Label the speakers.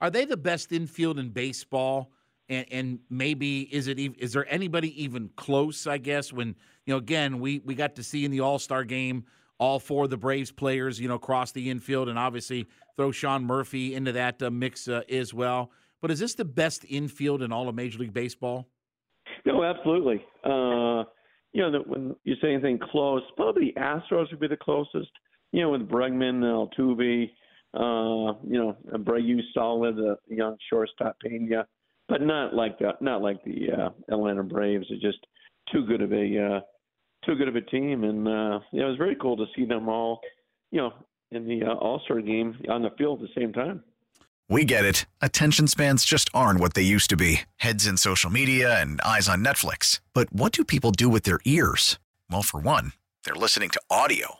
Speaker 1: Are they the best infield in baseball? And, and maybe is it is there anybody even close? I guess when you know again we we got to see in the All Star game all four of the Braves players you know cross the infield and obviously throw Sean Murphy into that uh, mix uh, as well. But is this the best infield in all of Major League Baseball?
Speaker 2: No, absolutely. Uh, you know, when you say anything close, probably the Astros would be the closest. You know, with Bregman, Altuve, uh, you know, Abreu solid, a young shortstop Pena, but not like the not like the uh, Atlanta Braves. Are just too good of a uh, too good of a team, and uh, yeah, it was very cool to see them all, you know, in the uh, All Star game on the field at the same time.
Speaker 3: We get it. Attention spans just aren't what they used to be heads in social media and eyes on Netflix. But what do people do with their ears? Well, for one, they're listening to audio.